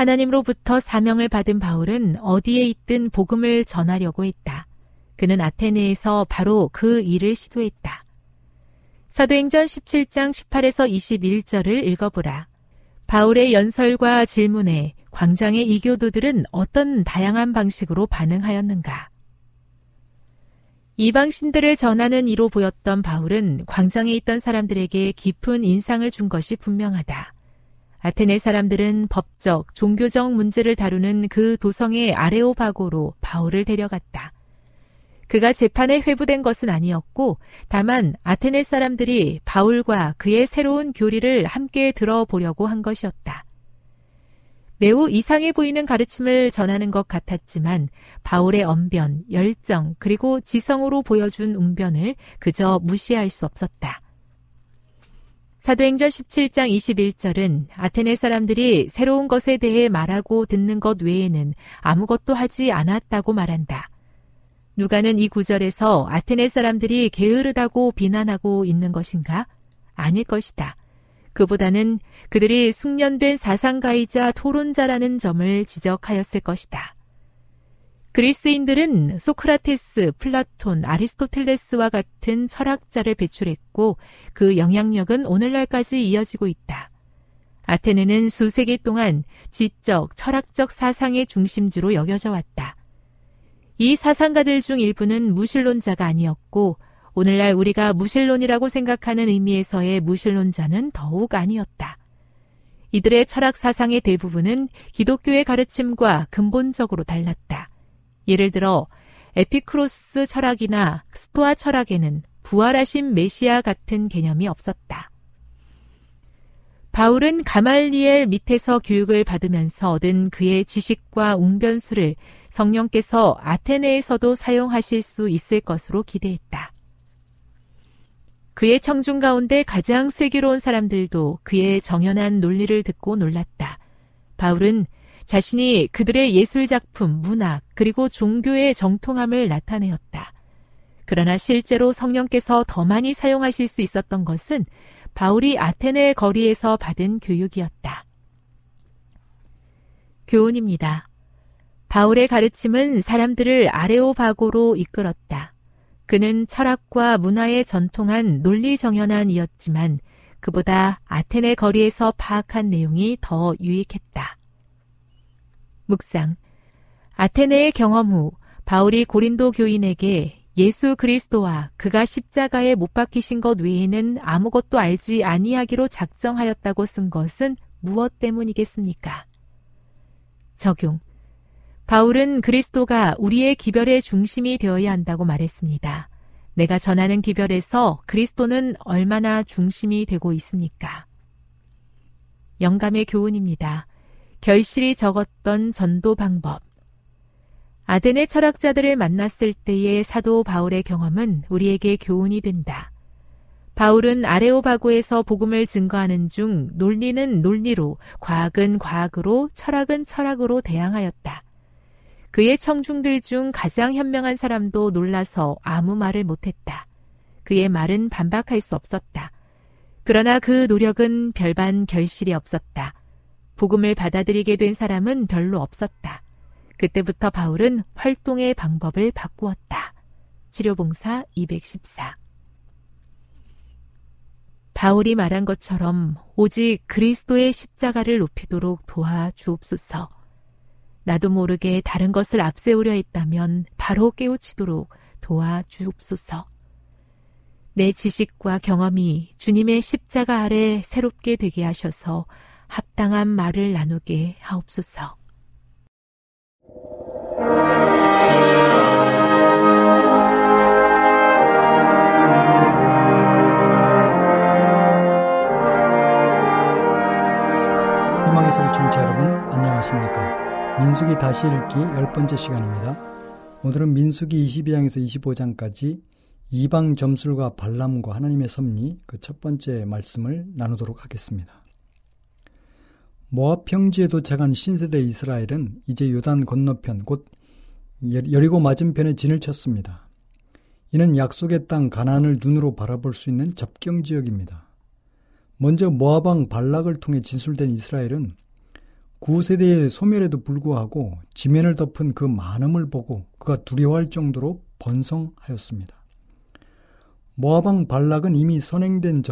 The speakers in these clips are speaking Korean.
하나님으로부터 사명을 받은 바울은 어디에 있든 복음을 전하려고 했다. 그는 아테네에서 바로 그 일을 시도했다. 사도행전 17장 18에서 21절을 읽어보라. 바울의 연설과 질문에 광장의 이교도들은 어떤 다양한 방식으로 반응하였는가? 이방신들을 전하는 이로 보였던 바울은 광장에 있던 사람들에게 깊은 인상을 준 것이 분명하다. 아테네 사람들은 법적, 종교적 문제를 다루는 그 도성의 아레오바고로 바울을 데려갔다. 그가 재판에 회부된 것은 아니었고, 다만 아테네 사람들이 바울과 그의 새로운 교리를 함께 들어보려고 한 것이었다. 매우 이상해 보이는 가르침을 전하는 것 같았지만 바울의 언변, 열정, 그리고 지성으로 보여준 웅변을 그저 무시할 수 없었다. 사도행전 17장 21절은 아테네 사람들이 새로운 것에 대해 말하고 듣는 것 외에는 아무것도 하지 않았다고 말한다. 누가는 이 구절에서 아테네 사람들이 게으르다고 비난하고 있는 것인가? 아닐 것이다. 그보다는 그들이 숙련된 사상가이자 토론자라는 점을 지적하였을 것이다. 그리스인들은 소크라테스, 플라톤, 아리스토텔레스와 같은 철학자를 배출했고 그 영향력은 오늘날까지 이어지고 있다. 아테네는 수세기 동안 지적, 철학적 사상의 중심지로 여겨져 왔다. 이 사상가들 중 일부는 무신론자가 아니었고 오늘날 우리가 무신론이라고 생각하는 의미에서의 무신론자는 더욱 아니었다. 이들의 철학 사상의 대부분은 기독교의 가르침과 근본적으로 달랐다. 예를 들어 에피크로스 철학이나 스토아 철학에는 부활하신 메시아 같은 개념이 없었다. 바울은 가말리엘 밑에서 교육을 받으면서 얻은 그의 지식과 웅변수를 성령께서 아테네에서도 사용하실 수 있을 것으로 기대했다. 그의 청중 가운데 가장 슬기로운 사람들도 그의 정연한 논리를 듣고 놀랐다. 바울은 자신이 그들의 예술작품, 문학, 그리고 종교의 정통함을 나타내었다. 그러나 실제로 성령께서 더 많이 사용하실 수 있었던 것은 바울이 아테네 거리에서 받은 교육이었다. 교훈입니다. 바울의 가르침은 사람들을 아레오바고로 이끌었다. 그는 철학과 문화에 전통한 논리 정연한 이었지만 그보다 아테네 거리에서 파악한 내용이 더 유익했다. 묵상. 아테네의 경험 후 바울이 고린도 교인에게 예수 그리스도와 그가 십자가에 못 박히신 것 외에는 아무것도 알지 아니하기로 작정하였다고 쓴 것은 무엇 때문이겠습니까? 적용. 바울은 그리스도가 우리의 기별의 중심이 되어야 한다고 말했습니다. 내가 전하는 기별에서 그리스도는 얼마나 중심이 되고 있습니까? 영감의 교훈입니다. 결실이 적었던 전도 방법. 아덴의 철학자들을 만났을 때의 사도 바울의 경험은 우리에게 교훈이 된다. 바울은 아레오바고에서 복음을 증거하는 중 논리는 논리로, 과학은 과학으로, 철학은 철학으로 대항하였다. 그의 청중들 중 가장 현명한 사람도 놀라서 아무 말을 못했다. 그의 말은 반박할 수 없었다. 그러나 그 노력은 별반 결실이 없었다. 복음을 받아들이게 된 사람은 별로 없었다. 그때부터 바울은 활동의 방법을 바꾸었다. 치료봉사 214 바울이 말한 것처럼 오직 그리스도의 십자가를 높이도록 도와 주옵소서. 나도 모르게 다른 것을 앞세우려 했다면 바로 깨우치도록 도와 주옵소서. 내 지식과 경험이 주님의 십자가 아래 새롭게 되게 하셔서 합당한 말을 나누게 하옵소서. 희망의 청취자 여러분 안녕하십니까 민수기 다시 읽기 열 번째 시간입니다. 오늘은 민수기 22장에서 25장까지 이방 점술과 발람과 하나님의 섭리 그 첫 번째 말씀을 나누도록 하겠습니다. 모압 평지에 도착한 신세대 이스라엘은 이제 요단 건너편 곧 여리고 맞은편에 진을 쳤습니다. 이는 약속의 땅 가나안을 눈으로 바라볼 수 있는 접경 지역입니다. 먼저 모압왕 발락을 통해 진술된 이스라엘은 구세대의 소멸에도 불구하고 지면을 덮은 그 많음을 보고 그가 두려워할 정도로 번성하였습니다. 모아방 발락은 이미 선행된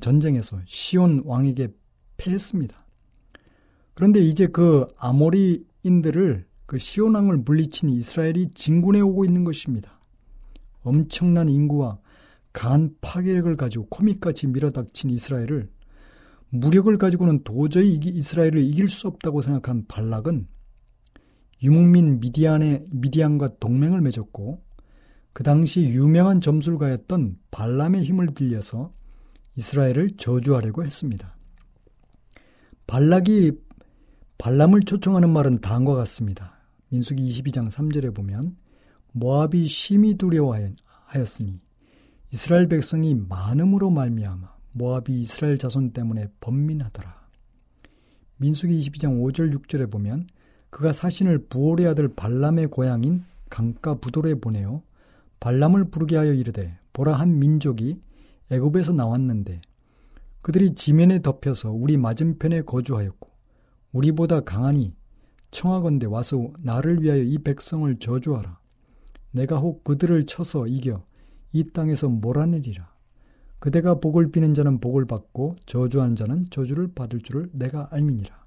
전쟁에서 시온 왕에게 패했습니다. 그런데 이제 그 아모리인들을 그 시온 왕을 물리친 이스라엘이 진군해 오고 있는 것입니다. 엄청난 인구와 강한 파괴력을 가지고 코믹같이 밀어닥친 이스라엘을 무력을 가지고는 도저히 이스라엘을 이길 수 없다고 생각한 발락은 유목민 미디안의 미디안과 동맹을 맺었고 그 당시 유명한 점술가였던 발람의 힘을 빌려서 이스라엘을 저주하려고 했습니다. 발락이 발람을 초청하는 말은 다음과 같습니다. 민수기 22장 3절에 보면 모압이 심히 두려워하였으니 이스라엘 백성이 많음으로 말미암아 모압이 이스라엘 자손 때문에 번민하더라. 민수기 22장 5절 6절에 보면 그가 사신을 부올의 아들 발람의 고향인 강가 부돌에 보내어 발람을 부르게 하여 이르되 보라 한 민족이 애굽에서 나왔는데 그들이 지면에 덮여서 우리 맞은편에 거주하였고 우리보다 강하니 청하건대 와서 나를 위하여 이 백성을 저주하라. 내가 혹 그들을 쳐서 이겨 이 땅에서 몰아내리라. 그대가 복을 비는 자는 복을 받고 저주한 자는 저주를 받을 줄을 내가 알미니라.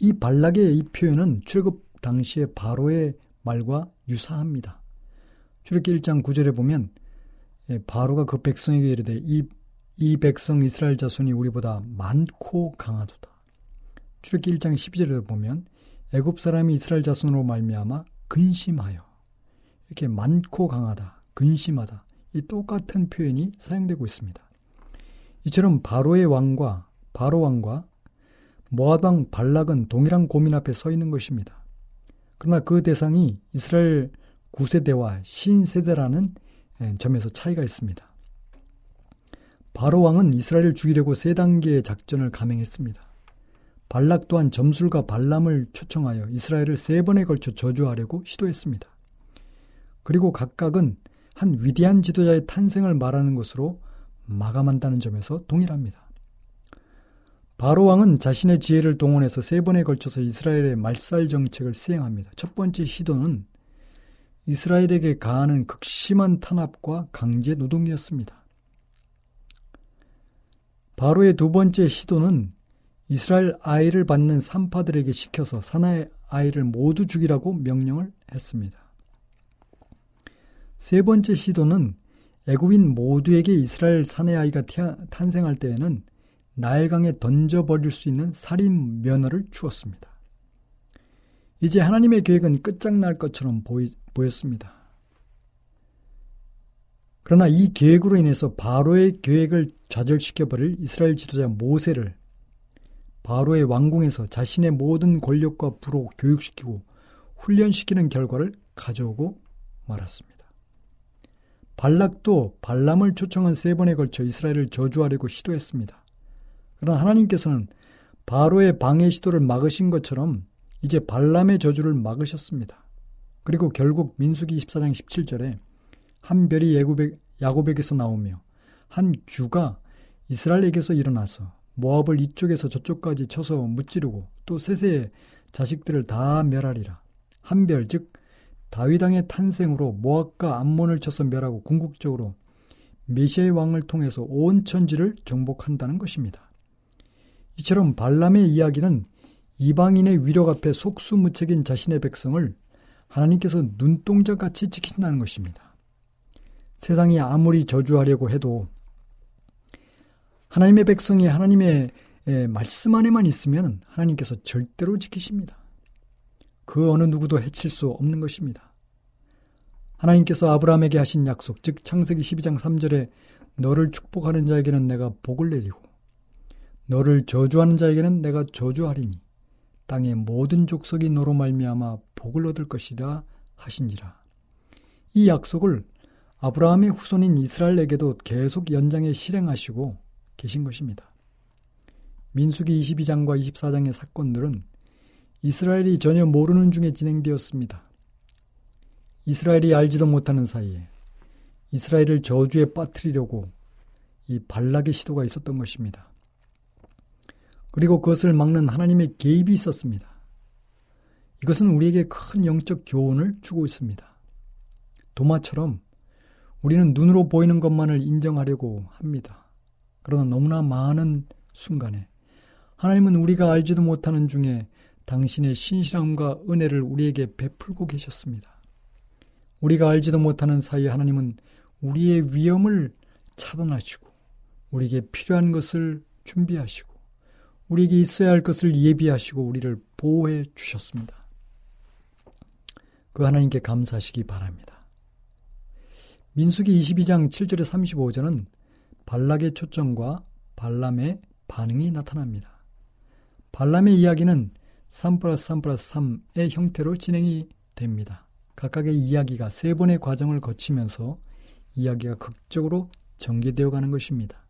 이 발락의 이 표현은 출애굽 당시의 바로의 말과 유사합니다. 출애굽기 1장 9절에 보면 예, 바로가 그 백성에게 이르되 이, 이 백성 이스라엘 자손이 우리보다 많고 강하도다. 출애굽기 1장 12절에 보면 애굽 사람이 이스라엘 자손으로 말미암아 근심하여 이렇게 많고 강하다, 근심하다 이 똑같은 표현이 사용되고 있습니다. 이처럼 바로의 왕과 바로 왕과 모압 왕 발락은 동일한 고민 앞에 서 있는 것입니다. 그러나 그 대상이 이스라엘 9세대와 신세대라는 점에서 차이가 있습니다. 바로 왕은 이스라엘을 죽이려고 세 단계의 작전을 감행했습니다. 발락 또한 점술과 발람을 초청하여 이스라엘을 세 번에 걸쳐 저주하려고 시도했습니다. 그리고 각각은 한 위대한 지도자의 탄생을 말하는 것으로 마감한다는 점에서 동일합니다. 바로 왕은 자신의 지혜를 동원해서 세 번에 걸쳐서 이스라엘의 말살 정책을 시행합니다. 첫 번째 시도는 이스라엘에게 가하는 극심한 탄압과 강제 노동이었습니다. 바로의 두 번째 시도는 이스라엘 아이를 받는 산파들에게 시켜서 사나의 아이를 모두 죽이라고 명령을 했습니다. 세 번째 시도는 애굽인 모두에게 이스라엘 사내 아이가 탄생할 때에는 나일강에 던져버릴 수 있는 살인 면허를 주었습니다. 이제 하나님의 계획은 끝장날 것처럼 보이, 보였습니다. 그러나 이 계획으로 인해서 바로의 계획을 좌절시켜버릴 이스라엘 지도자 모세를 바로의 왕궁에서 자신의 모든 권력과 부로 교육시키고 훈련시키는 결과를 가져오고 말았습니다. 발락도 발람을 초청한 세 번에 걸쳐 이스라엘을 저주하려고 시도했습니다. 그러나 하나님께서는 바로의 방해 시도를 막으신 것처럼 이제 발람의 저주를 막으셨습니다. 그리고 결국 민수기 24장 17절에 한 별이 야곱에, 야곱에게서 나오며 한 규가 이스라엘에게서 일어나서 모압을 이쪽에서 저쪽까지 쳐서 무찌르고 또 세세의 자식들을 다 멸하리라. 한 별, 즉 다윗왕의 탄생으로 모압과 암몬을 쳐서 멸하고 궁극적으로 메시아의 왕을 통해서 온 천지를 정복한다는 것입니다. 이처럼 발람의 이야기는 이방인의 위력 앞에 속수무책인 자신의 백성을 하나님께서 눈동자같이 지킨다는 것입니다. 세상이 아무리 저주하려고 해도 하나님의 백성이 하나님의 말씀 안에만 있으면 하나님께서 절대로 지키십니다. 그 어느 누구도 해칠 수 없는 것입니다. 하나님께서 아브라함에게 하신 약속, 즉 창세기 12장 3절에 너를 축복하는 자에게는 내가 복을 내리고 너를 저주하는 자에게는 내가 저주하리니 땅의 모든 족속이 너로 말미암아 복을 얻을 것이라 하신지라. 이 약속을 아브라함의 후손인 이스라엘에게도 계속 연장해 실행하시고 계신 것입니다. 민수기 22장과 24장의 사건들은 이스라엘이 전혀 모르는 중에 진행되었습니다. 이스라엘이 알지도 못하는 사이에 이스라엘을 저주에 빠뜨리려고 이 발락의 시도가 있었던 것입니다. 그리고 그것을 막는 하나님의 개입이 있었습니다. 이것은 우리에게 큰 영적 교훈을 주고 있습니다. 도마처럼 우리는 눈으로 보이는 것만을 인정하려고 합니다. 그러나 너무나 많은 순간에 하나님은 우리가 알지도 못하는 중에 당신의 신실함과 은혜를 우리에게 베풀고 계셨습니다. 우리가 알지도 못하는 사이에 하나님은 우리의 위험을 차단하시고 우리에게 필요한 것을 준비하시고 우리에게 있어야 할 것을 예비하시고 우리를 보호해 주셨습니다. 그 하나님께 감사하시기 바랍니다. 민수기 22장 7절에 35절은 발락의 초점과 발람의 반응이 나타납니다. 발람의 이야기는 3 플러스 3 플러스 3의 형태로 진행이 됩니다. 각각의 이야기가 세 번의 과정을 거치면서 이야기가 극적으로 전개되어 가는 것입니다.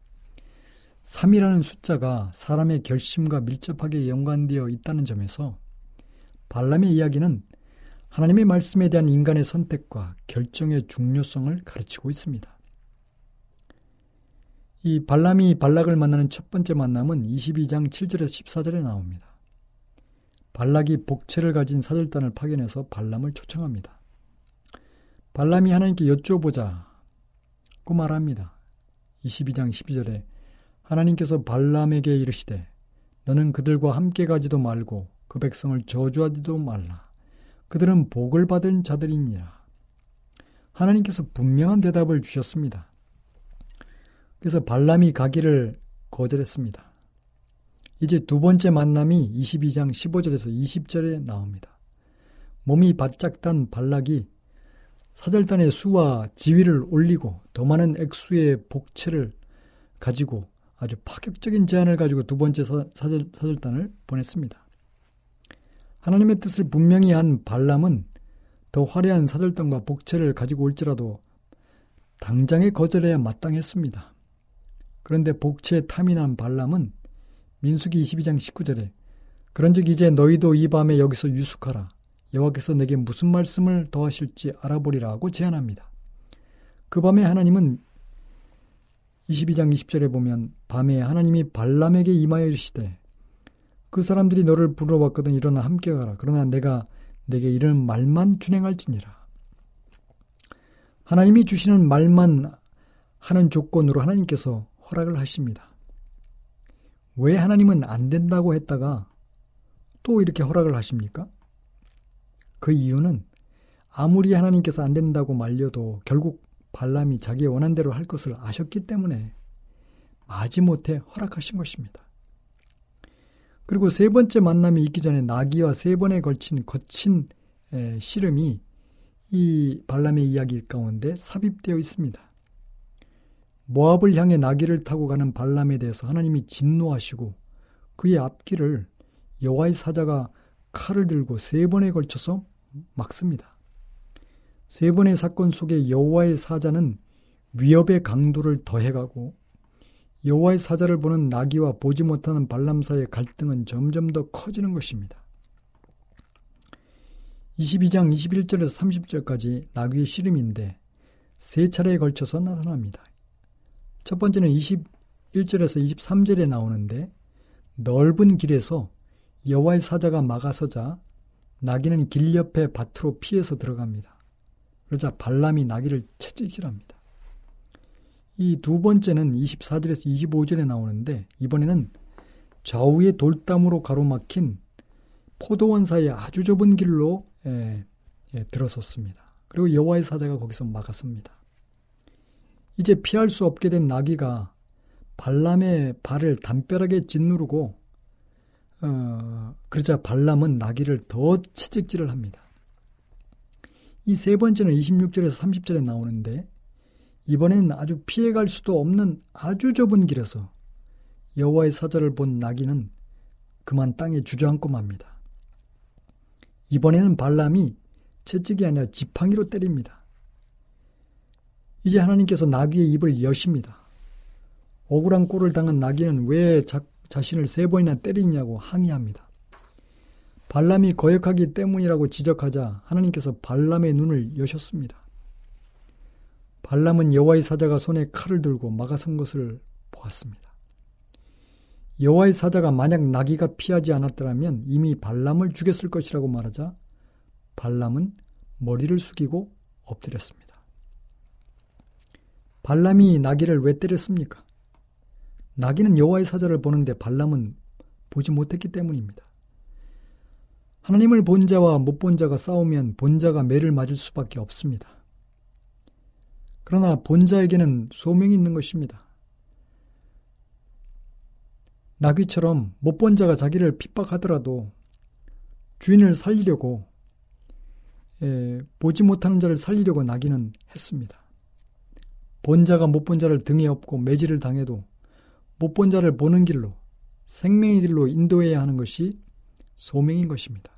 3이라는 숫자가 사람의 결심과 밀접하게 연관되어 있다는 점에서 발람의 이야기는 하나님의 말씀에 대한 인간의 선택과 결정의 중요성을 가르치고 있습니다. 이 발람이 발락을 만나는 첫 번째 만남은 22장 7절에서 14절에 나옵니다. 발락이 복채를 가진 사절단을 파견해서 발람을 초청합니다. 발람이 하나님께 여쭤보자고 말합니다. 22장 12절에 하나님께서 발람에게 이르시되 너는 그들과 함께 가지도 말고 그 백성을 저주하지도 말라. 그들은 복을 받은 자들이니라. 하나님께서 분명한 대답을 주셨습니다. 그래서 발람이 가기를 거절했습니다. 이제 두 번째 만남이 22장 15절에서 20절에 나옵니다. 몸이 바짝 단 발락이 사절단의 수와 지위를 올리고 더 많은 액수의 복체를 가지고 아주 파격적인 제안을 가지고 두 번째 사절, 사절단을 보냈습니다. 하나님의 뜻을 분명히 한 발람은 더 화려한 사절단과 복체를 가지고 올지라도 당장에 거절해야 마땅했습니다. 그런데 복채에 탐이 난 발람은 민수기 22장 19절에 그런즉 이제 너희도 이 밤에 여기서 유숙하라. 여호와께서 내게 무슨 말씀을 더하실지 알아보리라고 제안합니다. 그 밤에 하나님은 22장 20절에 보면 밤에 하나님이 발람에게 임하여 이르시되 그 사람들이 너를 불러왔거든 일어나 함께 가라. 그러나 내가 내게 이런 말만 준행할지니라. 하나님이 주시는 말만 하는 조건으로 하나님께서 허락을 하십니다. 왜 하나님은 안 된다고 했다가 또 이렇게 허락을 하십니까? 그 이유는 아무리 하나님께서 안 된다고 말려도 결국 발람이 자기의 원한 대로 할 것을 아셨기 때문에 마지못해 허락하신 것입니다. 그리고 세 번째 만남이 있기 전에 나귀와 세 번에 걸친 거친 씨름이 이 발람의 이야기 가운데 삽입되어 있습니다. 모압을 향해 나귀를 타고 가는 발람에 대해서 하나님이 진노하시고 그의 앞길을 여호와의 사자가 칼을 들고 세 번에 걸쳐서 막습니다. 세 번의 사건 속에 여호와의 사자는 위협의 강도를 더해가고 여호와의 사자를 보는 나귀와 보지 못하는 발람 사이의 갈등은 점점 더 커지는 것입니다. 22장 21절에서 30절까지 나귀의 씨름인데 세 차례에 걸쳐서 나타납니다. 첫 번째는 21절에서 23절에 나오는데 넓은 길에서 여호와의 사자가 막아서자 나귀는 길 옆에 밭으로 피해서 들어갑니다. 그러자 발람이 나귀를 채찍질합니다. 이 두 번째는 24절에서 25절에 나오는데 이번에는 좌우의 돌담으로 가로막힌 포도원 사이에 아주 좁은 길로 예, 예, 들어섰습니다. 그리고 여호와의 사자가 거기서 막았습니다. 이제 피할 수 없게 된 나귀가 발람의 발을 담벼락에 짓누르고 어, 그러자 발람은 나귀를 더 채찍질을 합니다. 이 세 번째는 26절에서 30절에 나오는데 이번에는 아주 피해갈 수도 없는 아주 좁은 길에서 여호와의 사자를 본 나귀는 그만 땅에 주저앉고 맙니다. 이번에는 발람이 채찍이 아니라 지팡이로 때립니다. 이제 하나님께서 나귀의 입을 여십니다. 억울한 꼴을 당한 나귀는 왜 자, 자신을 세 번이나 때리냐고 항의합니다. 발람이 거역하기 때문이라고 지적하자 하나님께서 발람의 눈을 여셨습니다. 발람은 여호와의 사자가 손에 칼을 들고 막아선 것을 보았습니다. 여호와의 사자가 만약 나귀가 피하지 않았더라면 이미 발람을 죽였을 것이라고 말하자 발람은 머리를 숙이고 엎드렸습니다. 발람이 나귀를 왜 때렸습니까? 나귀는 여호와의 사자를 보는데 발람은 보지 못했기 때문입니다. 하나님을 본 자와 못 본 자가 싸우면 본 자가 매를 맞을 수밖에 없습니다. 그러나 본 자에게는 소명이 있는 것입니다. 나귀처럼 못 본 자가 자기를 핍박하더라도 주인을 살리려고 에, 보지 못하는 자를 살리려고 나귀는 했습니다. 본 자가 못 본 자를 등에 업고 매질을 당해도 못 본 자를 보는 길로 생명의 길로 인도해야 하는 것이 소명인 것입니다.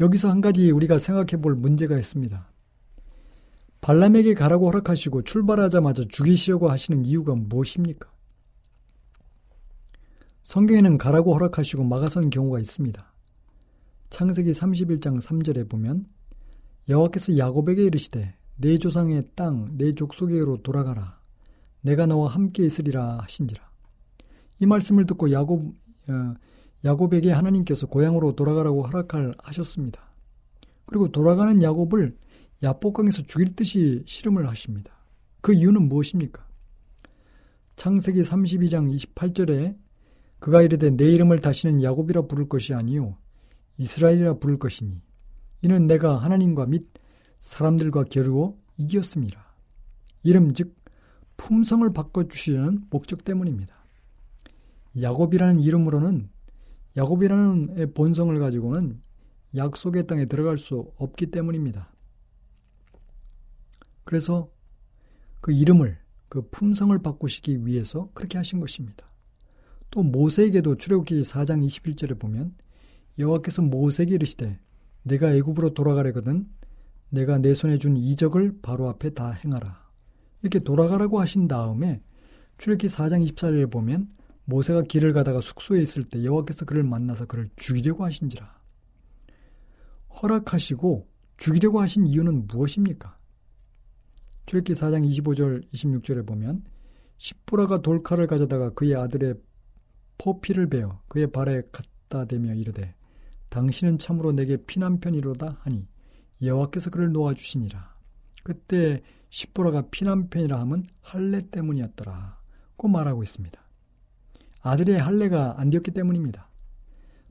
여기서 한 가지 우리가 생각해 볼 문제가 있습니다. 발람에게 가라고 허락하시고 출발하자마자 죽이시려고 하시는 이유가 무엇입니까? 성경에는 가라고 허락하시고 막아선 경우가 있습니다. 창세기 31장 3절에 보면 여호와께서 야곱에게 이르시되 내 조상의 땅, 내 족속에로 돌아가라. 내가 너와 함께 있으리라 하신지라. 이 말씀을 듣고 야곱, 어, 야곱에게 하나님께서 고향으로 돌아가라고 허락을 하셨습니다. 그리고 돌아가는 야곱을 야복강에서 죽일 듯이 실험을 하십니다. 그 이유는 무엇입니까? 창세기 32장 28절에 그가 이르되 내 이름을 다시는 야곱이라 부를 것이 아니요 이스라엘이라 부를 것이니 이는 내가 하나님과 및 사람들과 겨루어 이겼습니다. 이름 즉 품성을 바꿔주시려는 목적 때문입니다. 야곱이라는 이름으로는 야곱이라는 본성을 가지고는 약속의 땅에 들어갈 수 없기 때문입니다. 그래서 그 이름을 그 품성을 바꾸시기 위해서 그렇게 하신 것입니다. 또 모세에게도 출애굽기 4장 21절에 보면 여호와께서 모세에게 이르시되 내가 애굽으로 돌아가려거든 내가 내 손에 준 이적을 바로 앞에 다 행하라. 이렇게 돌아가라고 하신 다음에 출애기 4장 24절에 보면 모세가 길을 가다가 숙소에 있을 때 여호와께서 그를 만나서 그를 죽이려고 하신지라. 허락하시고 죽이려고 하신 이유는 무엇입니까? 출애기 4장 25절 26절에 보면 십부라가 돌칼을 가져다가 그의 아들의 포피를 베어 그의 발에 갖다 대며 이르되 당신은 참으로 내게 피난편이로다 하니 여호와께서 그를 놓아 주시니라. 그때 시보라가 피난편이라 함은 할례 때문이었더라. 고 말하고 있습니다. 아들의 할례가 안 되었기 때문입니다.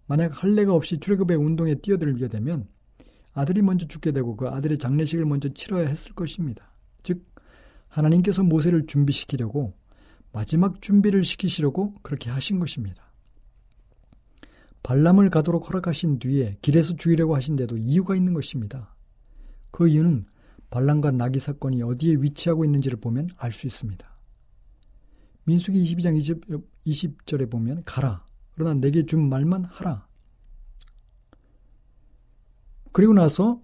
만약 할례가 없이 출애굽의 운동에 뛰어들게 되면 아들이 먼저 죽게 되고 그 아들의 장례식을 먼저 치러야 했을 것입니다. 즉 하나님께서 모세를 준비시키려고 마지막 준비를 시키시려고 그렇게 하신 것입니다. 발람을 가도록 허락하신 뒤에 길에서 죽이려고 하신데도 이유가 있는 것입니다. 그 이유는 발람과 나기 사건이 어디에 위치하고 있는지를 보면 알 수 있습니다. 민수기 22장 20, 20 절에 보면 가라. 그러나 내게 준 말만 하라. 그리고 나서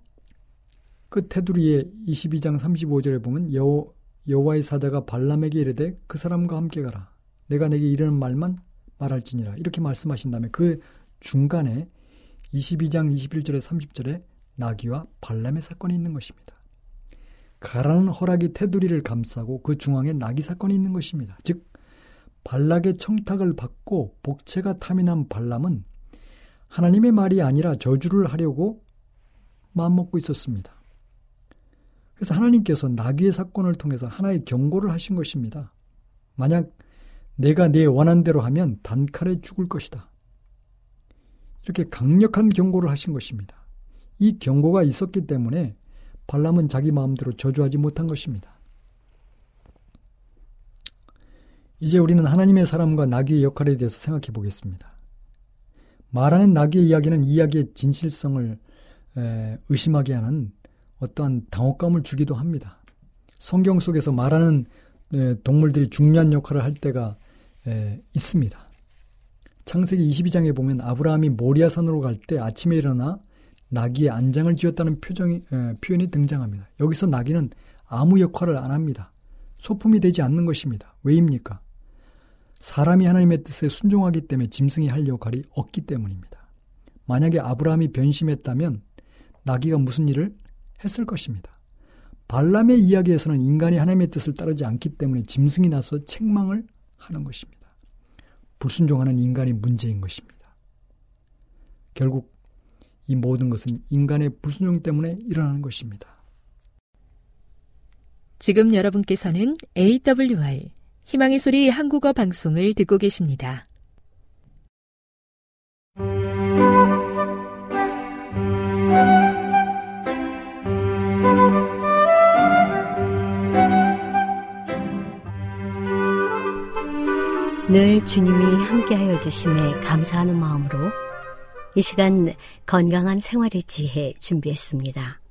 그 테두리에 22장 35절에 보면 여, 여호와의 사자가 발람에게 이르되 그 사람과 함께 가라. 내가 내게 이르는 말만 말할지니라. 이렇게 말씀하신 다음에 그 중간에 22장 21절에 30절에 나귀와 발람의 사건이 있는 것입니다. 가라는 허락이 테두리를 감싸고 그 중앙에 나귀 사건이 있는 것입니다. 즉 발락의 청탁을 받고 복체가 탐이 난 발람은 하나님의 말이 아니라 저주를 하려고 마음먹고 있었습니다. 그래서 하나님께서 나귀의 사건을 통해서 하나의 경고를 하신 것입니다. 만약 내가 내 원한 대로 하면 단칼에 죽을 것이다. 이렇게 강력한 경고를 하신 것입니다. 이 경고가 있었기 때문에 발람은 자기 마음대로 저주하지 못한 것입니다. 이제 우리는 하나님의 사람과 나귀의 역할에 대해서 생각해 보겠습니다. 말하는 나귀의 이야기는 이야기의 진실성을 의심하게 하는 어떠한 당혹감을 주기도 합니다. 성경 속에서 말하는 동물들이 중요한 역할을 할 때가 있습니다. 창세기 22장에 보면 아브라함이 모리아산으로 갈 때 아침에 일어나 나귀의 안장을 지었다는 표정이, 에, 표현이 등장합니다. 여기서 나귀는 아무 역할을 안 합니다. 소품이 되지 않는 것입니다. 왜입니까? 사람이 하나님의 뜻에 순종하기 때문에 짐승이 할 역할이 없기 때문입니다. 만약에 아브라함이 변심했다면 나귀가 무슨 일을 했을 것입니다. 발람의 이야기에서는 인간이 하나님의 뜻을 따르지 않기 때문에 짐승이 나서 책망을 하는 것입니다. 불순종하는 인간이 문제인 것입니다. 결국 이 모든 것은 인간의 불순종 때문에 일어나는 것입니다. 지금 여러분께서는 AWR 희망의 소리 한국어 방송을 듣고 계십니다. 늘 주님이 함께하여 주심에 감사하는 마음으로 이 시간 건강한 생활의 지혜 준비했습니다.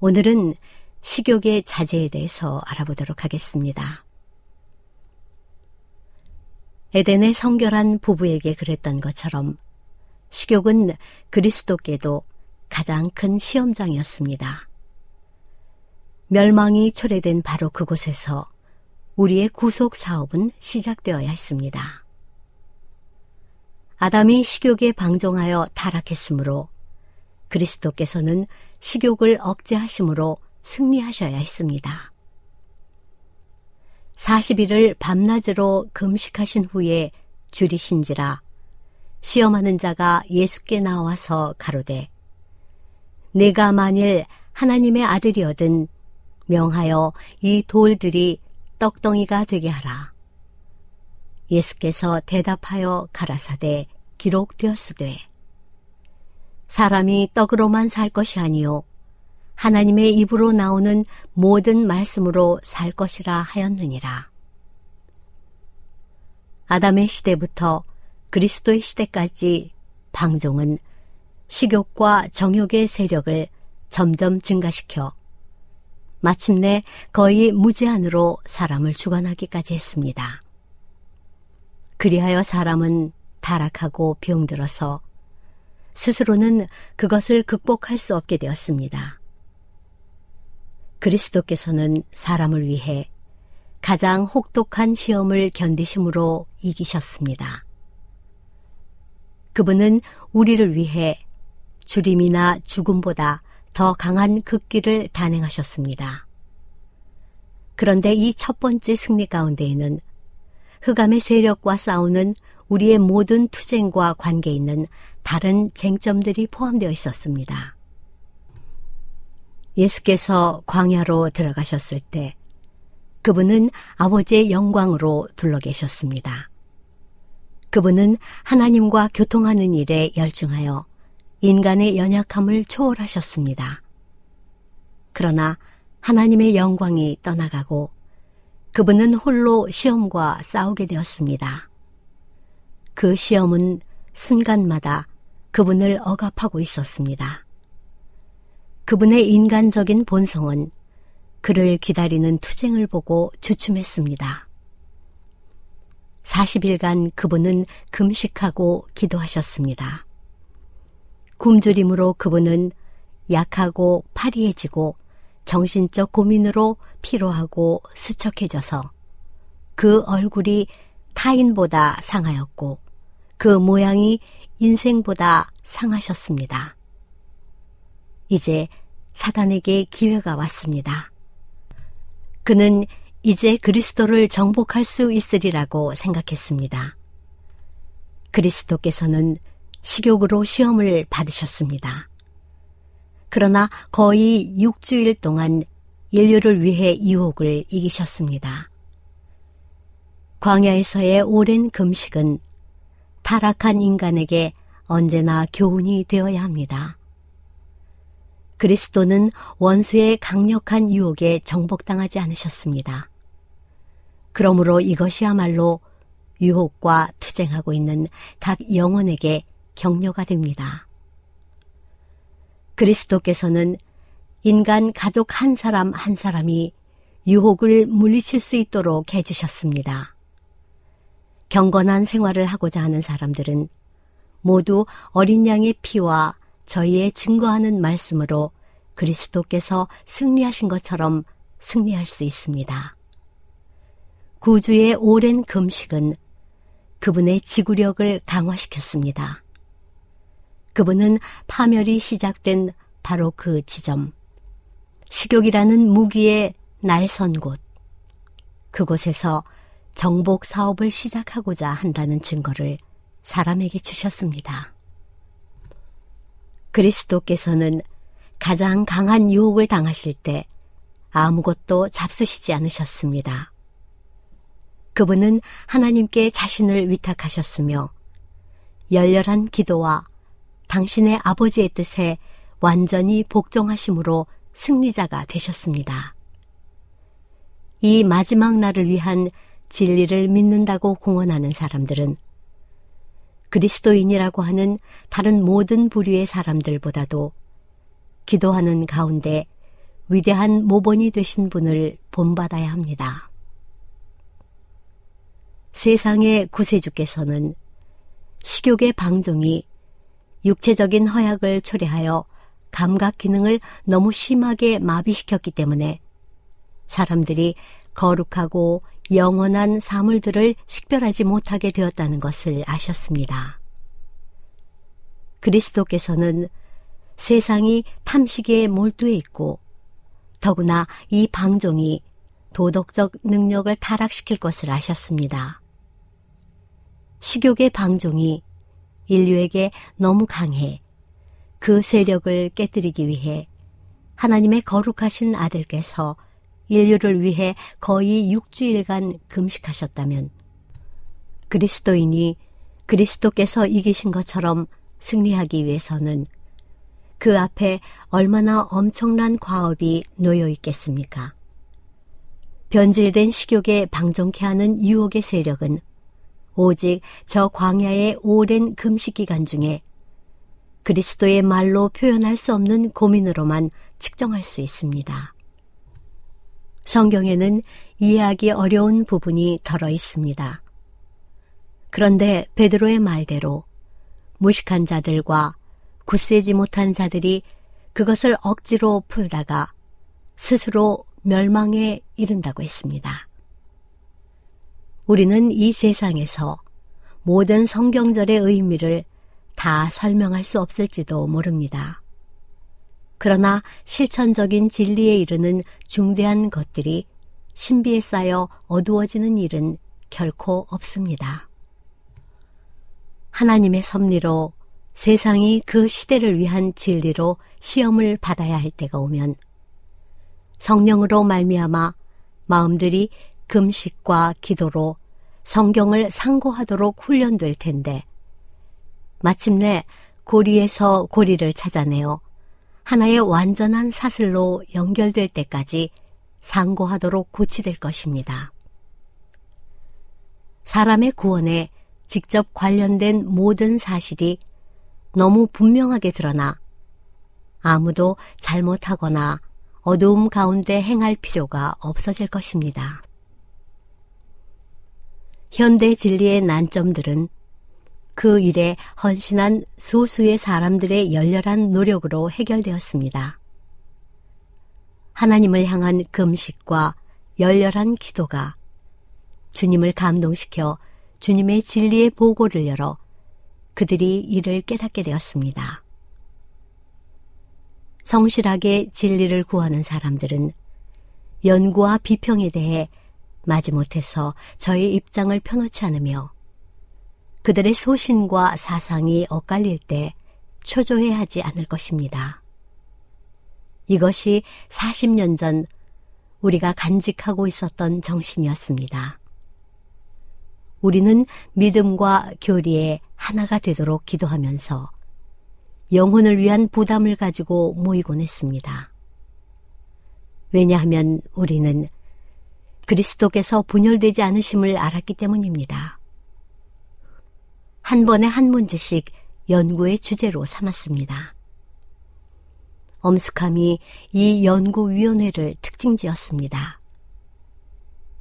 오늘은 식욕의 자제에 대해서 알아보도록 하겠습니다. 에덴의 성결한 부부에게 그랬던 것처럼 식욕은 그리스도께도 가장 큰 시험장이었습니다. 멸망이 초래된 바로 그곳에서 우리의 구속 사업은 시작되어야 했습니다. 아담이 식욕에 방종하여 타락했으므로 그리스도께서는 식욕을 억제하심으로 승리하셔야 했습니다. 40일을 밤낮으로 금식하신 후에 줄이신지라 시험하는 자가 예수께 나와서 가로되 내가 만일 하나님의 아들이어든 명하여 이 돌들이 떡덩이가 되게 하라. 예수께서 대답하여 가라사대 기록되었으되 사람이 떡으로만 살 것이 아니요 하나님의 입으로 나오는 모든 말씀으로 살 것이라 하였느니라. 아담의 시대부터 그리스도의 시대까지 방종은 식욕과 정욕의 세력을 점점 증가시켜 마침내 거의 무제한으로 사람을 주관하기까지 했습니다. 그리하여 사람은 타락하고 병들어서 스스로는 그것을 극복할 수 없게 되었습니다. 그리스도께서는 사람을 위해 가장 혹독한 시험을 견디심으로 이기셨습니다. 그분은 우리를 위해 주림이나 죽음보다 더 강한 극기를 단행하셨습니다. 그런데 이 첫 번째 승리 가운데에는 흑암의 세력과 싸우는 우리의 모든 투쟁과 관계 있는 다른 쟁점들이 포함되어 있었습니다. 예수께서 광야로 들어가셨을 때 그분은 아버지의 영광으로 둘러 계셨습니다. 그분은 하나님과 교통하는 일에 열중하여 인간의 연약함을 초월하셨습니다. 그러나 하나님의 영광이 떠나가고 그분은 홀로 시험과 싸우게 되었습니다. 그 시험은 순간마다 그분을 억압하고 있었습니다. 그분의 인간적인 본성은 그를 기다리는 투쟁을 보고 주춤했습니다. 40일간 그분은 금식하고 기도하셨습니다. 굶주림으로 그분은 약하고 파리해지고 정신적 고민으로 피로하고 수척해져서 그 얼굴이 타인보다 상하였고 그 모양이 인생보다 상하셨습니다. 이제 사단에게 기회가 왔습니다. 그는 이제 그리스도를 정복할 수 있으리라고 생각했습니다. 그리스도께서는 식욕으로 시험을 받으셨습니다. 그러나 거의 6주일 동안 인류를 위해 유혹을 이기셨습니다. 광야에서의 오랜 금식은 타락한 인간에게 언제나 교훈이 되어야 합니다. 그리스도는 원수의 강력한 유혹에 정복당하지 않으셨습니다. 그러므로 이것이야말로 유혹과 투쟁하고 있는 각 영혼에게 격려가 됩니다. 그리스도께서는 인간 가족 한 사람 한 사람이 유혹을 물리칠 수 있도록 해주셨습니다. 경건한 생활을 하고자 하는 사람들은 모두 어린 양의 피와 저희의 증거하는 말씀으로 그리스도께서 승리하신 것처럼 승리할 수 있습니다. 구주의 오랜 금식은 그분의 지구력을 강화시켰습니다. 그분은 파멸이 시작된 바로 그 지점, 식욕이라는 무기의 날선 곳, 그곳에서 정복 사업을 시작하고자 한다는 증거를 사람에게 주셨습니다. 그리스도께서는 가장 강한 유혹을 당하실 때 아무것도 잡수시지 않으셨습니다. 그분은 하나님께 자신을 위탁하셨으며 열렬한 기도와 당신의 아버지의 뜻에 완전히 복종하심으로 승리자가 되셨습니다. 이 마지막 날을 위한 진리를 믿는다고 공언하는 사람들은 그리스도인이라고 하는 다른 모든 부류의 사람들보다도 기도하는 가운데 위대한 모본이 되신 분을 본받아야 합니다. 세상의 구세주께서는 식욕의 방종이 육체적인 허약을 초래하여 감각 기능을 너무 심하게 마비시켰기 때문에 사람들이 거룩하고 영원한 사물들을 식별하지 못하게 되었다는 것을 아셨습니다. 그리스도께서는 세상이 탐식에 몰두해 있고 더구나 이 방종이 도덕적 능력을 타락시킬 것을 아셨습니다. 식욕의 방종이 인류에게 너무 강해 그 세력을 깨뜨리기 위해 하나님의 거룩하신 아들께서 인류를 위해 거의 6주일간 금식하셨다면 그리스도인이 그리스도께서 이기신 것처럼 승리하기 위해서는 그 앞에 얼마나 엄청난 과업이 놓여 있겠습니까? 변질된 식욕에 방종케 하는 유혹의 세력은 오직 저 광야의 오랜 금식 기간 중에 그리스도의 말로 표현할 수 없는 고민으로만 측정할 수 있습니다. 성경에는 이해하기 어려운 부분이 덜어 있습니다. 그런데 베드로의 말대로 무식한 자들과 굳세지 못한 자들이 그것을 억지로 풀다가 스스로 멸망에 이른다고 했습니다. 우리는 이 세상에서 모든 성경절의 의미를 다 설명할 수 없을지도 모릅니다. 그러나 실천적인 진리에 이르는 중대한 것들이 신비에 쌓여 어두워지는 일은 결코 없습니다. 하나님의 섭리로 세상이 그 시대를 위한 진리로 시험을 받아야 할 때가 오면 성령으로 말미암아 마음들이 금식과 기도로 성경을 상고하도록 훈련될 텐데 마침내 고리에서 고리를 찾아내어 하나의 완전한 사슬로 연결될 때까지 상고하도록 고치될 것입니다. 사람의 구원에 직접 관련된 모든 사실이 너무 분명하게 드러나 아무도 잘못하거나 어두움 가운데 행할 필요가 없어질 것입니다. 현대 진리의 난점들은 그 일에 헌신한 소수의 사람들의 열렬한 노력으로 해결되었습니다. 하나님을 향한 금식과 열렬한 기도가 주님을 감동시켜 주님의 진리의 보고를 열어 그들이 이를 깨닫게 되었습니다. 성실하게 진리를 구하는 사람들은 연구와 비평에 대해 마지못해서 저의 입장을 펴놓지 않으며 그들의 소신과 사상이 엇갈릴 때 초조해하지 않을 것입니다. 이것이 40년 전 우리가 간직하고 있었던 정신이었습니다. 우리는 믿음과 교리에 하나가 되도록 기도하면서 영혼을 위한 부담을 가지고 모이곤 했습니다. 왜냐하면 우리는 그리스도께서 분열되지 않으심을 알았기 때문입니다. 한 번에 한 문제씩 연구의 주제로 삼았습니다. 엄숙함이 이 연구위원회를 특징 지었습니다.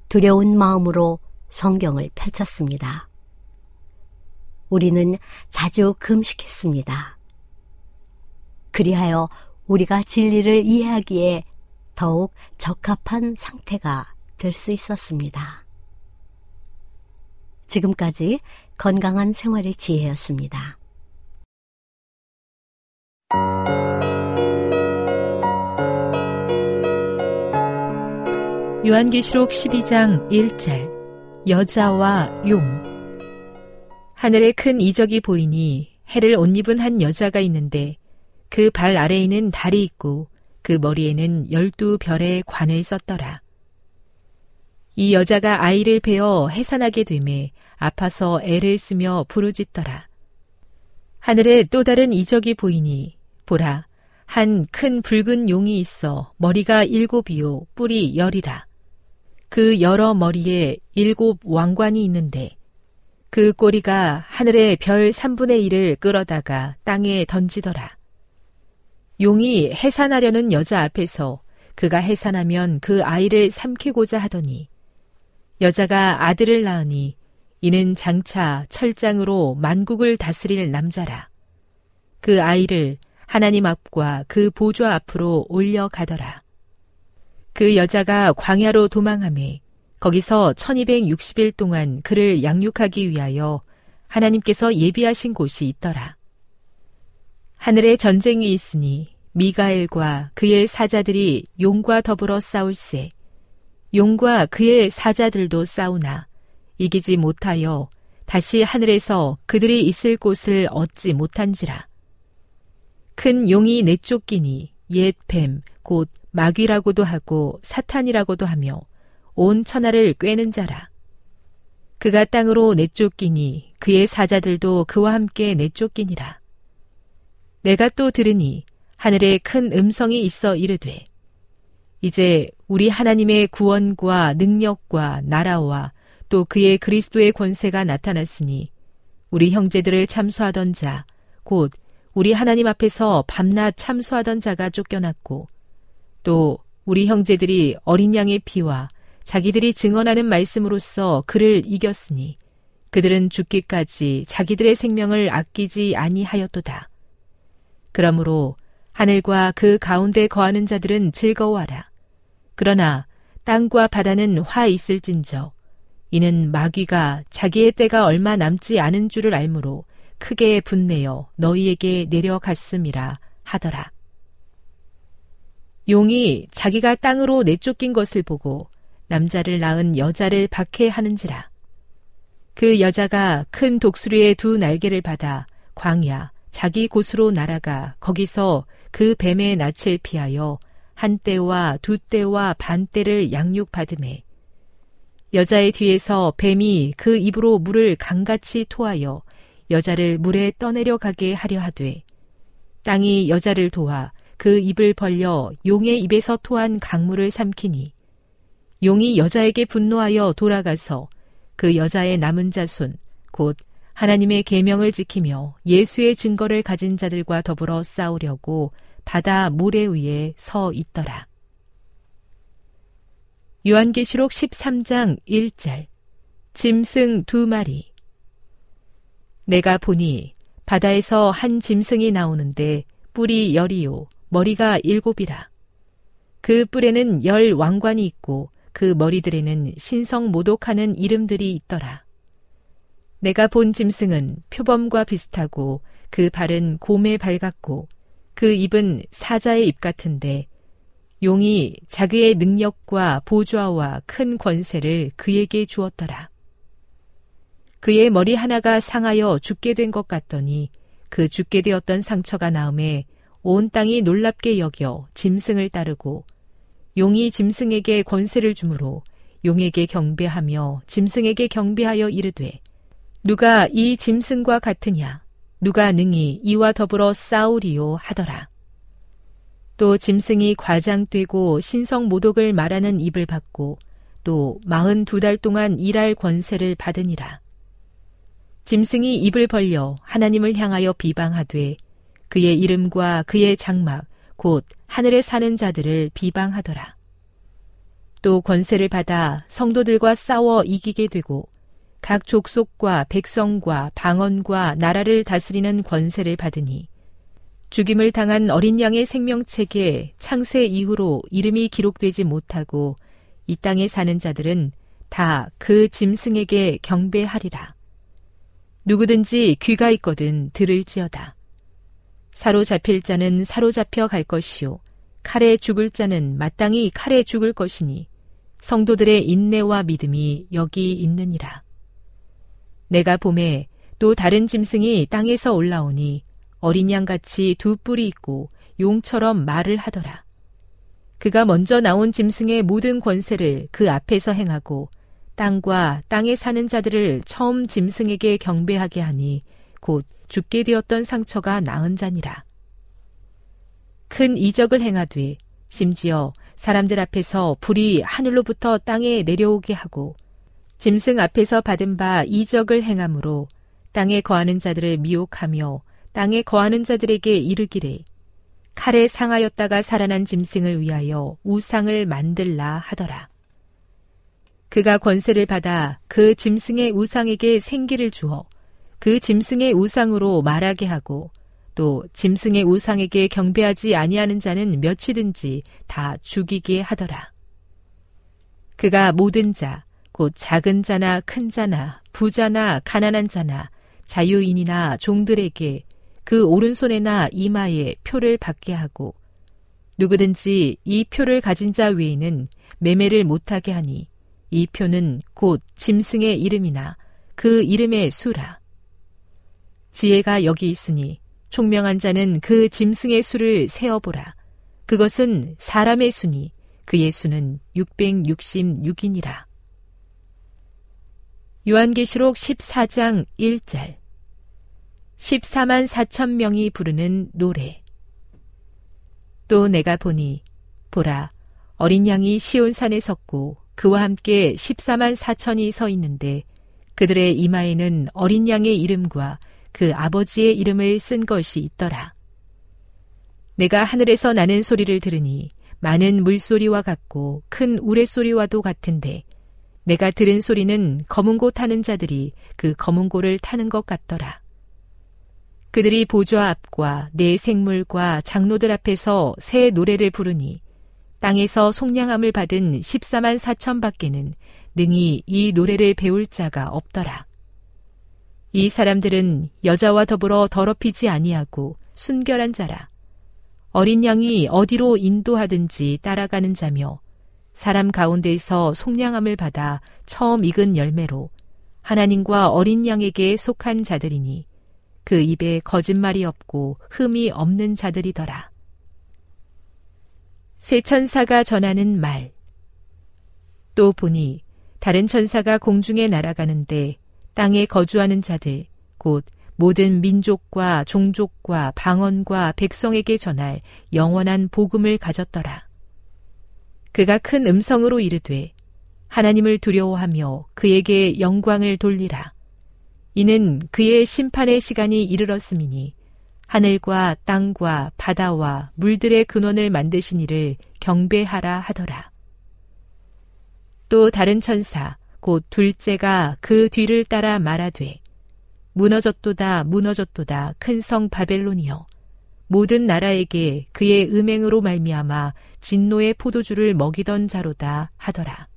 두려운 마음으로 성경을 펼쳤습니다. 우리는 자주 금식했습니다. 그리하여 우리가 진리를 이해하기에 더욱 적합한 상태가 될수 있었습니다. 지금까지 건강한 생활의 지혜였습니다. 요한계시록 12장 1절 여자와 용 하늘에 큰 이적이 보이니 해를 옷 입은 한 여자가 있는데 그 발 아래에는 달이 있고 그 머리에는 열두 별의 관을 썼더라. 이 여자가 아이를 베어 해산하게 되매 아파서 애를 쓰며 부르짖더라. 하늘에 또 다른 이적이 보이니 보라 한 큰 붉은 용이 있어 머리가 일곱이요 뿔이 열이라. 그 여러 머리에 일곱 왕관이 있는데 그 꼬리가 하늘의 별 3분의 1을 끌어다가 땅에 던지더라. 용이 해산하려는 여자 앞에서 그가 해산하면 그 아이를 삼키고자 하더니 여자가 아들을 낳으니 이는 장차 철장으로 만국을 다스릴 남자라. 그 아이를 하나님 앞과 그 보좌 앞으로 올려가더라. 그 여자가 광야로 도망함에 거기서 1260일 동안 그를 양육하기 위하여 하나님께서 예비하신 곳이 있더라. 하늘에 전쟁이 있으니 미가엘과 그의 사자들이 용과 더불어 싸울세. 용과 그의 사자들도 싸우나 이기지 못하여 다시 하늘에서 그들이 있을 곳을 얻지 못한지라. 큰 용이 내쫓기니 옛 뱀, 곧 마귀라고도 하고 사탄이라고도 하며 온 천하를 꿰는 자라. 그가 땅으로 내쫓기니 그의 사자들도 그와 함께 내쫓기니라. 내가 또 들으니 하늘에 큰 음성이 있어 이르되 이제 우리 하나님의 구원과 능력과 나라와 또 그의 그리스도의 권세가 나타났으니 우리 형제들을 참수하던 자, 곧 우리 하나님 앞에서 밤낮 참수하던 자가 쫓겨났고 또 우리 형제들이 어린 양의 피와 자기들이 증언하는 말씀으로써 그를 이겼으니 그들은 죽기까지 자기들의 생명을 아끼지 아니하였도다. 그러므로 하늘과 그 가운데 거하는 자들은 즐거워하라. 그러나 땅과 바다는 화 있을진저 이는 마귀가 자기의 때가 얼마 남지 않은 줄을 알므로 크게 분내어 너희에게 내려갔음이라 하더라. 용이 자기가 땅으로 내쫓긴 것을 보고 남자를 낳은 여자를 박해하는지라 그 여자가 큰 독수리의 두 날개를 받아 광야 자기 곳으로 날아가 거기서 그 뱀의 낯을 피하여 한 때와 두 때와 반 때를 양육받음에 여자의 뒤에서 뱀이 그 입으로 물을 강같이 토하여 여자를 물에 떠내려 가게 하려 하되 땅이 여자를 도와 그 입을 벌려 용의 입에서 토한 강물을 삼키니 용이 여자에게 분노하여 돌아가서 그 여자의 남은 자손 곧 하나님의 계명을 지키며 예수의 증거를 가진 자들과 더불어 싸우려고 바다 모래 위에 서 있더라. 요한계시록 13장 1절 짐승 두 마리 내가 보니 바다에서 한 짐승이 나오는데 뿔이 열이요 머리가 일곱이라 그 뿔에는 열 왕관이 있고 그 머리들에는 신성 모독하는 이름들이 있더라. 내가 본 짐승은 표범과 비슷하고 그 발은 곰의 발 같고 그 입은 사자의 입 같은데 용이 자기의 능력과 보좌와 큰 권세를 그에게 주었더라. 그의 머리 하나가 상하여 죽게 된 것 같더니 그 죽게 되었던 상처가 나음에 온 땅이 놀랍게 여겨 짐승을 따르고 용이 짐승에게 권세를 주므로 용에게 경배하며 짐승에게 경배하여 이르되 누가 이 짐승과 같으냐 누가 능히 이와 더불어 싸우리요 하더라. 또 짐승이 과장되고 신성 모독을 말하는 입을 받고 또 마흔 두 달 동안 일할 권세를 받으니라. 짐승이 입을 벌려 하나님을 향하여 비방하되 그의 이름과 그의 장막 곧 하늘에 사는 자들을 비방하더라. 또 권세를 받아 성도들과 싸워 이기게 되고 각 족속과 백성과 방언과 나라를 다스리는 권세를 받으니 죽임을 당한 어린 양의 생명책에 창세 이후로 이름이 기록되지 못하고 이 땅에 사는 자들은 다 그 짐승에게 경배하리라. 누구든지 귀가 있거든 들을지어다. 사로잡힐 자는 사로잡혀 갈 것이요. 칼에 죽을 자는 마땅히 칼에 죽을 것이니 성도들의 인내와 믿음이 여기 있느니라. 내가 봄에 또 다른 짐승이 땅에서 올라오니 어린 양같이 두 뿔이 있고 용처럼 말을 하더라. 그가 먼저 나온 짐승의 모든 권세를 그 앞에서 행하고 땅과 땅에 사는 자들을 처음 짐승에게 경배하게 하니 곧 죽게 되었던 상처가 나은 자니라. 큰 이적을 행하되 심지어 사람들 앞에서 불이 하늘로부터 땅에 내려오게 하고 짐승 앞에서 받은 바 이적을 행함으로 땅에 거하는 자들을 미혹하며 땅에 거하는 자들에게 이르기를 칼에 상하였다가 살아난 짐승을 위하여 우상을 만들라 하더라. 그가 권세를 받아 그 짐승의 우상에게 생기를 주어 그 짐승의 우상으로 말하게 하고 또 짐승의 우상에게 경배하지 아니하는 자는 몇이든지 다 죽이게 하더라. 그가 모든 자, 곧 작은 자나 큰 자나 부자나 가난한 자나 자유인이나 종들에게 그 오른손에나 이마에 표를 받게 하고 누구든지 이 표를 가진 자 외에는 매매를 못하게 하니 이 표는 곧 짐승의 이름이나 그 이름의 수라. 지혜가 여기 있으니 총명한 자는 그 짐승의 수를 세어보라. 그것은 사람의 수니 그의 수는 666이니라. 요한계시록 14장 1절 14만 4천 명이 부르는 노래 또 내가 보니 보라 어린 양이 시온산에 섰고 그와 함께 14만 4천이 서 있는데 그들의 이마에는 어린 양의 이름과 그 아버지의 이름을 쓴 것이 있더라. 내가 하늘에서 나는 소리를 들으니 많은 물소리와 같고 큰 우레소리와도 같은데 내가 들은 소리는 검은고 타는 자들이 그 검은고를 타는 것 같더라. 그들이 보좌 앞과 내 생물과 장로들 앞에서 새 노래를 부르니 땅에서 속량함을 받은 14만 4천 밖에는 능히 이 노래를 배울 자가 없더라. 이 사람들은 여자와 더불어 더럽히지 아니하고 순결한 자라. 어린 양이 어디로 인도하든지 따라가는 자며 사람 가운데에서 속량함을 받아 처음 익은 열매로 하나님과 어린 양에게 속한 자들이니 그 입에 거짓말이 없고 흠이 없는 자들이더라. 새 천사가 전하는 말. 또 보니 다른 천사가 공중에 날아가는데 땅에 거주하는 자들, 곧 모든 민족과 종족과 방언과 백성에게 전할 영원한 복음을 가졌더라. 그가 큰 음성으로 이르되 하나님을 두려워하며 그에게 영광을 돌리라. 이는 그의 심판의 시간이 이르렀음이니 하늘과 땅과 바다와 물들의 근원을 만드신 이를 경배하라 하더라. 또 다른 천사, 곧 둘째가 그 뒤를 따라 말하되 무너졌도다 무너졌도다 큰 성 바벨론이여 모든 나라에게 그의 음행으로 말미암아 진노의 포도주를 먹이던 자로다 하더라.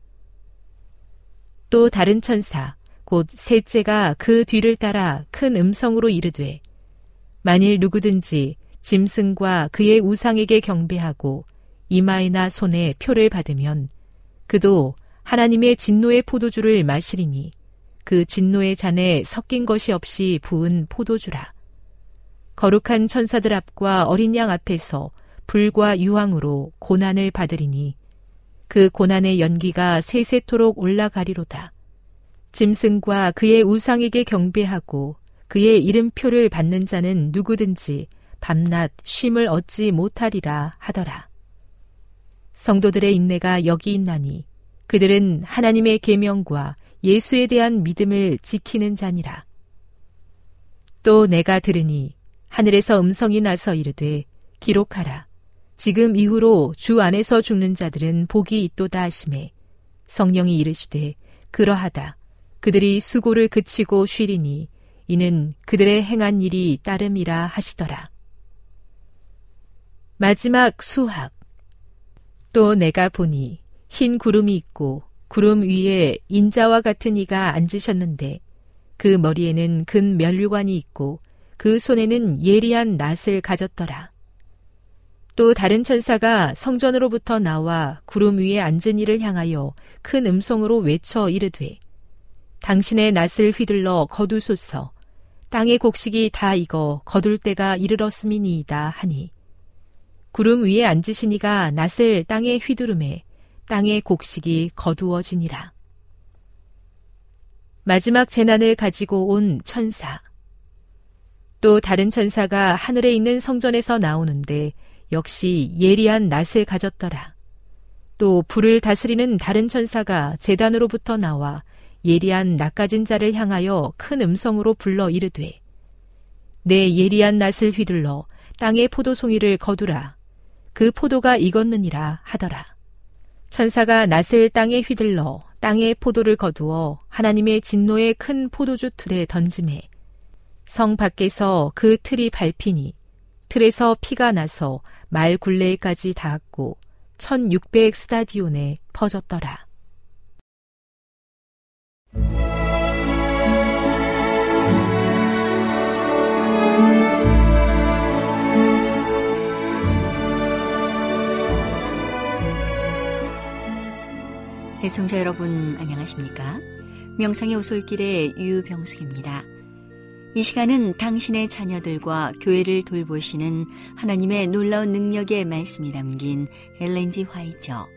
또 다른 천사 곧 셋째가 그 뒤를 따라 큰 음성으로 이르되 만일 누구든지 짐승과 그의 우상에게 경배하고 이마에나 손에 표를 받으면 그도 하나님의 진노의 포도주를 마시리니 그 진노의 잔에 섞인 것이 없이 부은 포도주라. 거룩한 천사들 앞과 어린 양 앞에서 불과 유황으로 고난을 받으리니 그 고난의 연기가 세세토록 올라가리로다. 짐승과 그의 우상에게 경배하고 그의 이름표를 받는 자는 누구든지 밤낮 쉼을 얻지 못하리라 하더라. 성도들의 인내가 여기 있나니 그들은 하나님의 계명과 예수에 대한 믿음을 지키는 자니라. 또 내가 들으니 하늘에서 음성이 나서 이르되 기록하라. 지금 이후로 주 안에서 죽는 자들은 복이 있도다 하심에 성령이 이르시되 그러하다. 그들이 수고를 그치고 쉬리니 이는 그들의 행한 일이 따름이라 하시더라. 마지막 수학. 또 내가 보니 흰 구름이 있고 구름 위에 인자와 같은 이가 앉으셨는데 그 머리에는 근 면류관이 있고 그 손에는 예리한 낫을 가졌더라. 또 다른 천사가 성전으로부터 나와 구름 위에 앉은 이를 향하여 큰 음성으로 외쳐 이르되 당신의 낫을 휘둘러 거두소서 땅의 곡식이 다 익어 거둘 때가 이르렀음이니이다 하니 구름 위에 앉으시니가 낫을 땅에 휘두름에 땅의 곡식이 거두어지니라. 마지막 재난을 가지고 온 천사. 또 다른 천사가 하늘에 있는 성전에서 나오는데 역시 예리한 낫을 가졌더라. 또 불을 다스리는 다른 천사가 재단으로부터 나와 예리한 낚아진 자를 향하여 큰 음성으로 불러 이르되 내 예리한 낫을 휘둘러 땅의 포도송이를 거두라. 그 포도가 익었느니라 하더라. 천사가 낫을 땅에 휘둘러 땅의 포도를 거두어 하나님의 진노의 큰 포도주 틀에 던짐에 성 밖에서 그 틀이 밟히니 틀에서 피가 나서 말 굴레까지 닿았고 1600 스타디온에 퍼졌더라. 애청자 여러분 안녕하십니까? 명상의 오솔길의 유병숙입니다. 이 시간은 당신의 자녀들과 교회를 돌보시는 하나님의 놀라운 능력의 말씀이 담긴 엘렌지 화이처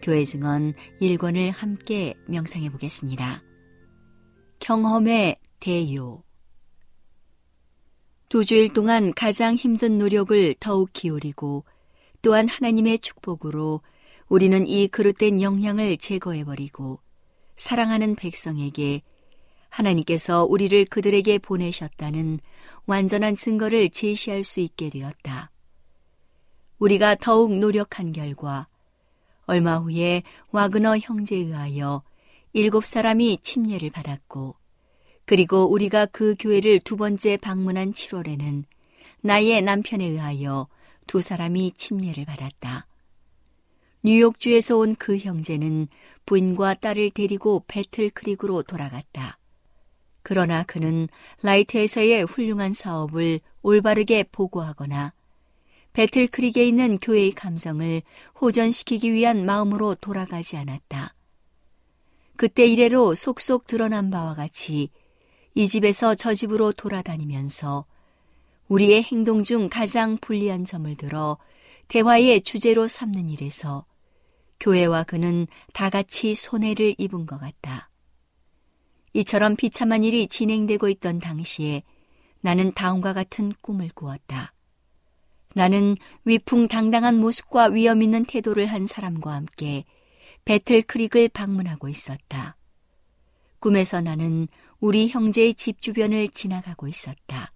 교회 증언 1권을 함께 명상해 보겠습니다. 경험의 대요 두 주일 동안 가장 힘든 노력을 더욱 기울이고 또한 하나님의 축복으로 우리는 이 그릇된 영향을 제거해버리고 사랑하는 백성에게 하나님께서 우리를 그들에게 보내셨다는 완전한 증거를 제시할 수 있게 되었다. 우리가 더욱 노력한 결과 얼마 후에 와그너 형제에 의하여 일곱 사람이 침례를 받았고 그리고 우리가 그 교회를 두 번째 방문한 7월에는 나의 남편에 의하여 두 사람이 침례를 받았다. 뉴욕주에서 온 그 형제는 부인과 딸을 데리고 배틀 크릭으로 돌아갔다. 그러나 그는 라이트에서의 훌륭한 사업을 올바르게 보고하거나 배틀 크릭에 있는 교회의 감성을 호전시키기 위한 마음으로 돌아가지 않았다. 그때 이래로 속속 드러난 바와 같이 이 집에서 저 집으로 돌아다니면서 우리의 행동 중 가장 불리한 점을 들어 대화의 주제로 삼는 일에서 교회와 그는 다 같이 손해를 입은 것 같다. 이처럼 비참한 일이 진행되고 있던 당시에 나는 다음과 같은 꿈을 꾸었다. 나는 위풍당당한 모습과 위험 있는 태도를 한 사람과 함께 배틀 크릭을 방문하고 있었다. 꿈에서 나는 우리 형제의 집 주변을 지나가고 있었다.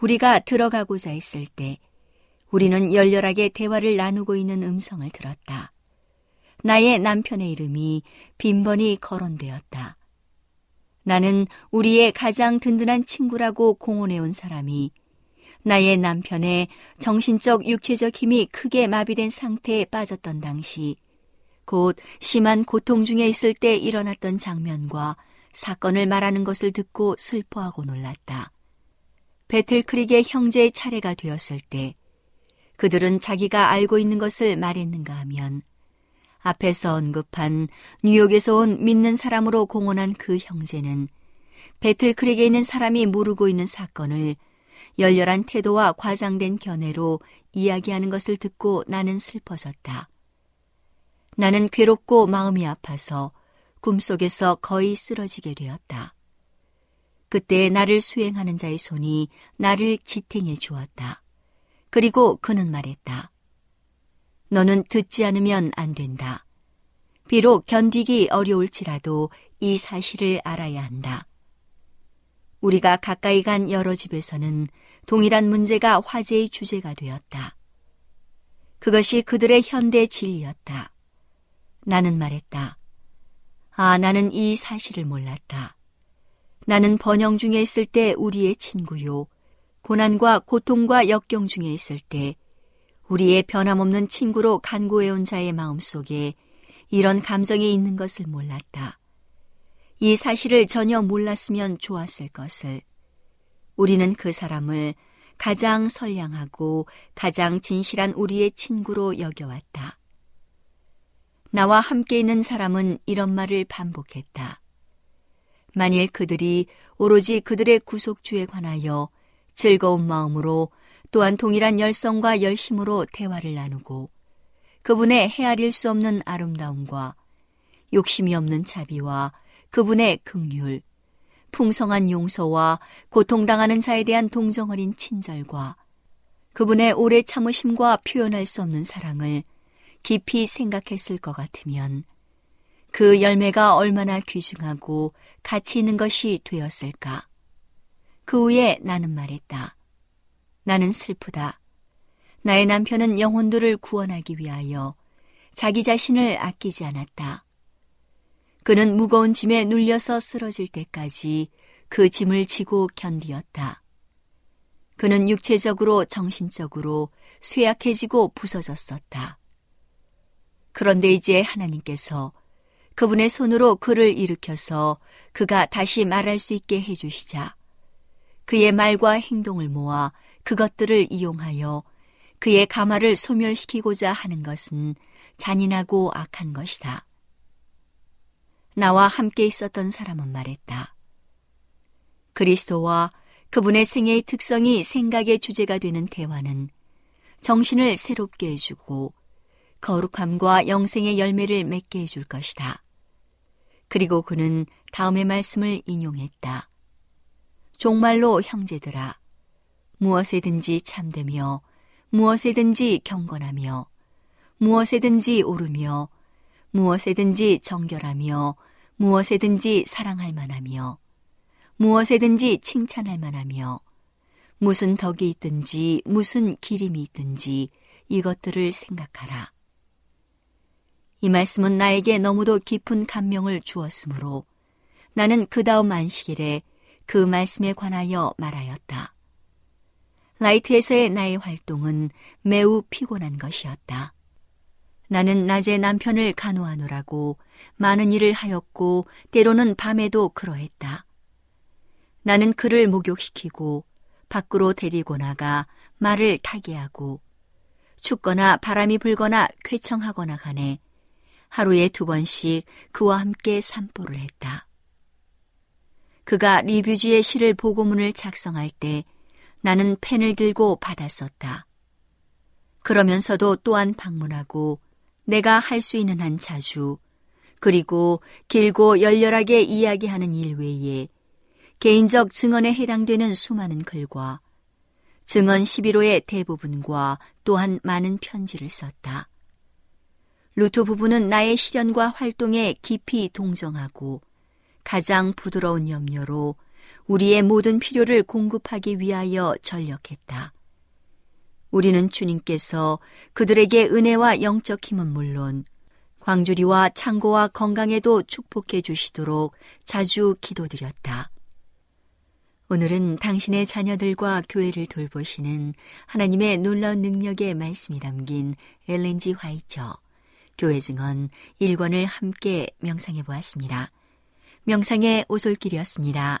우리가 들어가고자 했을 때 우리는 열렬하게 대화를 나누고 있는 음성을 들었다. 나의 남편의 이름이 빈번히 거론되었다. 나는 우리의 가장 든든한 친구라고 공언해온 사람이 나의 남편의 정신적 육체적 힘이 크게 마비된 상태에 빠졌던 당시 곧 심한 고통 중에 있을 때 일어났던 장면과 사건을 말하는 것을 듣고 슬퍼하고 놀랐다. 배틀크릭의 형제의 차례가 되었을 때 그들은 자기가 알고 있는 것을 말했는가 하면 앞에서 언급한 뉴욕에서 온 믿는 사람으로 공언한 그 형제는 배틀크릭에 있는 사람이 모르고 있는 사건을 열렬한 태도와 과장된 견해로 이야기하는 것을 듣고 나는 슬퍼졌다. 나는 괴롭고 마음이 아파서 꿈속에서 거의 쓰러지게 되었다. 그때 나를 수행하는 자의 손이 나를 지탱해 주었다. 그리고 그는 말했다. 너는 듣지 않으면 안 된다. 비록 견디기 어려울지라도 이 사실을 알아야 한다. 우리가 가까이 간 여러 집에서는 동일한 문제가 화제의 주제가 되었다. 그것이 그들의 현대 진리였다. 나는 말했다. 아, 나는 이 사실을 몰랐다. 나는 번영 중에 있을 때 우리의 친구요. 고난과 고통과 역경 중에 있을 때 우리의 변함없는 친구로 간구해온 자의 마음 속에 이런 감정이 있는 것을 몰랐다. 이 사실을 전혀 몰랐으면 좋았을 것을. 우리는 그 사람을 가장 선량하고 가장 진실한 우리의 친구로 여겨왔다. 나와 함께 있는 사람은 이런 말을 반복했다. 만일 그들이 오로지 그들의 구속주에 관하여 즐거운 마음으로 또한 동일한 열성과 열심으로 대화를 나누고 그분의 헤아릴 수 없는 아름다움과 욕심이 없는 자비와 그분의 극률, 풍성한 용서와 고통당하는 자에 대한 동정 어린 친절과 그분의 오래 참으심과 표현할 수 없는 사랑을 깊이 생각했을 것 같으면 그 열매가 얼마나 귀중하고 가치 있는 것이 되었을까. 그 후에 나는 말했다. 나는 슬프다. 나의 남편은 영혼들을 구원하기 위하여 자기 자신을 아끼지 않았다. 그는 무거운 짐에 눌려서 쓰러질 때까지 그 짐을 지고 견디었다. 그는 육체적으로 정신적으로 쇠약해지고 부서졌었다. 그런데 이제 하나님께서 그분의 손으로 그를 일으켜서 그가 다시 말할 수 있게 해주시자 그의 말과 행동을 모아 그것들을 이용하여 그의 가마를 소멸시키고자 하는 것은 잔인하고 악한 것이다. 나와 함께 있었던 사람은 말했다. 그리스도와 그분의 생애의 특성이 생각의 주제가 되는 대화는 정신을 새롭게 해주고 거룩함과 영생의 열매를 맺게 해줄 것이다. 그리고 그는 다음의 말씀을 인용했다. 종말로 형제들아, 무엇에든지 참되며, 무엇에든지 경건하며, 무엇에든지 오르며, 무엇에든지 정결하며, 무엇에든지 사랑할 만하며, 무엇에든지 칭찬할 만하며, 무슨 덕이 있든지, 무슨 기림이 있든지, 이것들을 생각하라. 이 말씀은 나에게 너무도 깊은 감명을 주었으므로 나는 그 다음 안식일에 그 말씀에 관하여 말하였다. 라이트에서의 나의 활동은 매우 피곤한 것이었다. 나는 낮에 남편을 간호하느라고 많은 일을 하였고 때로는 밤에도 그러했다. 나는 그를 목욕시키고 밖으로 데리고 나가 말을 타게 하고 춥거나 바람이 불거나 쾌청하거나 간에 하루에 두 번씩 그와 함께 산보를 했다. 그가 리뷰지의 시를 보고문을 작성할 때 나는 펜을 들고 받았었다. 그러면서도 또한 방문하고 내가 할 수 있는 한 자주 그리고 길고 열렬하게 이야기하는 일 외에 개인적 증언에 해당되는 수많은 글과 증언 11호의 대부분과 또한 많은 편지를 썼다. 루트 부부는 나의 시련과 활동에 깊이 동정하고 가장 부드러운 염려로 우리의 모든 필요를 공급하기 위하여 전력했다. 우리는 주님께서 그들에게 은혜와 영적 힘은 물론 광주리와 창고와 건강에도 축복해 주시도록 자주 기도드렸다. 오늘은 당신의 자녀들과 교회를 돌보시는 하나님의 놀라운 능력의 말씀이 담긴 엘렌지 화이처 교회 증언 1권을 함께 명상해 보았습니다. 명상의 오솔길이었습니다.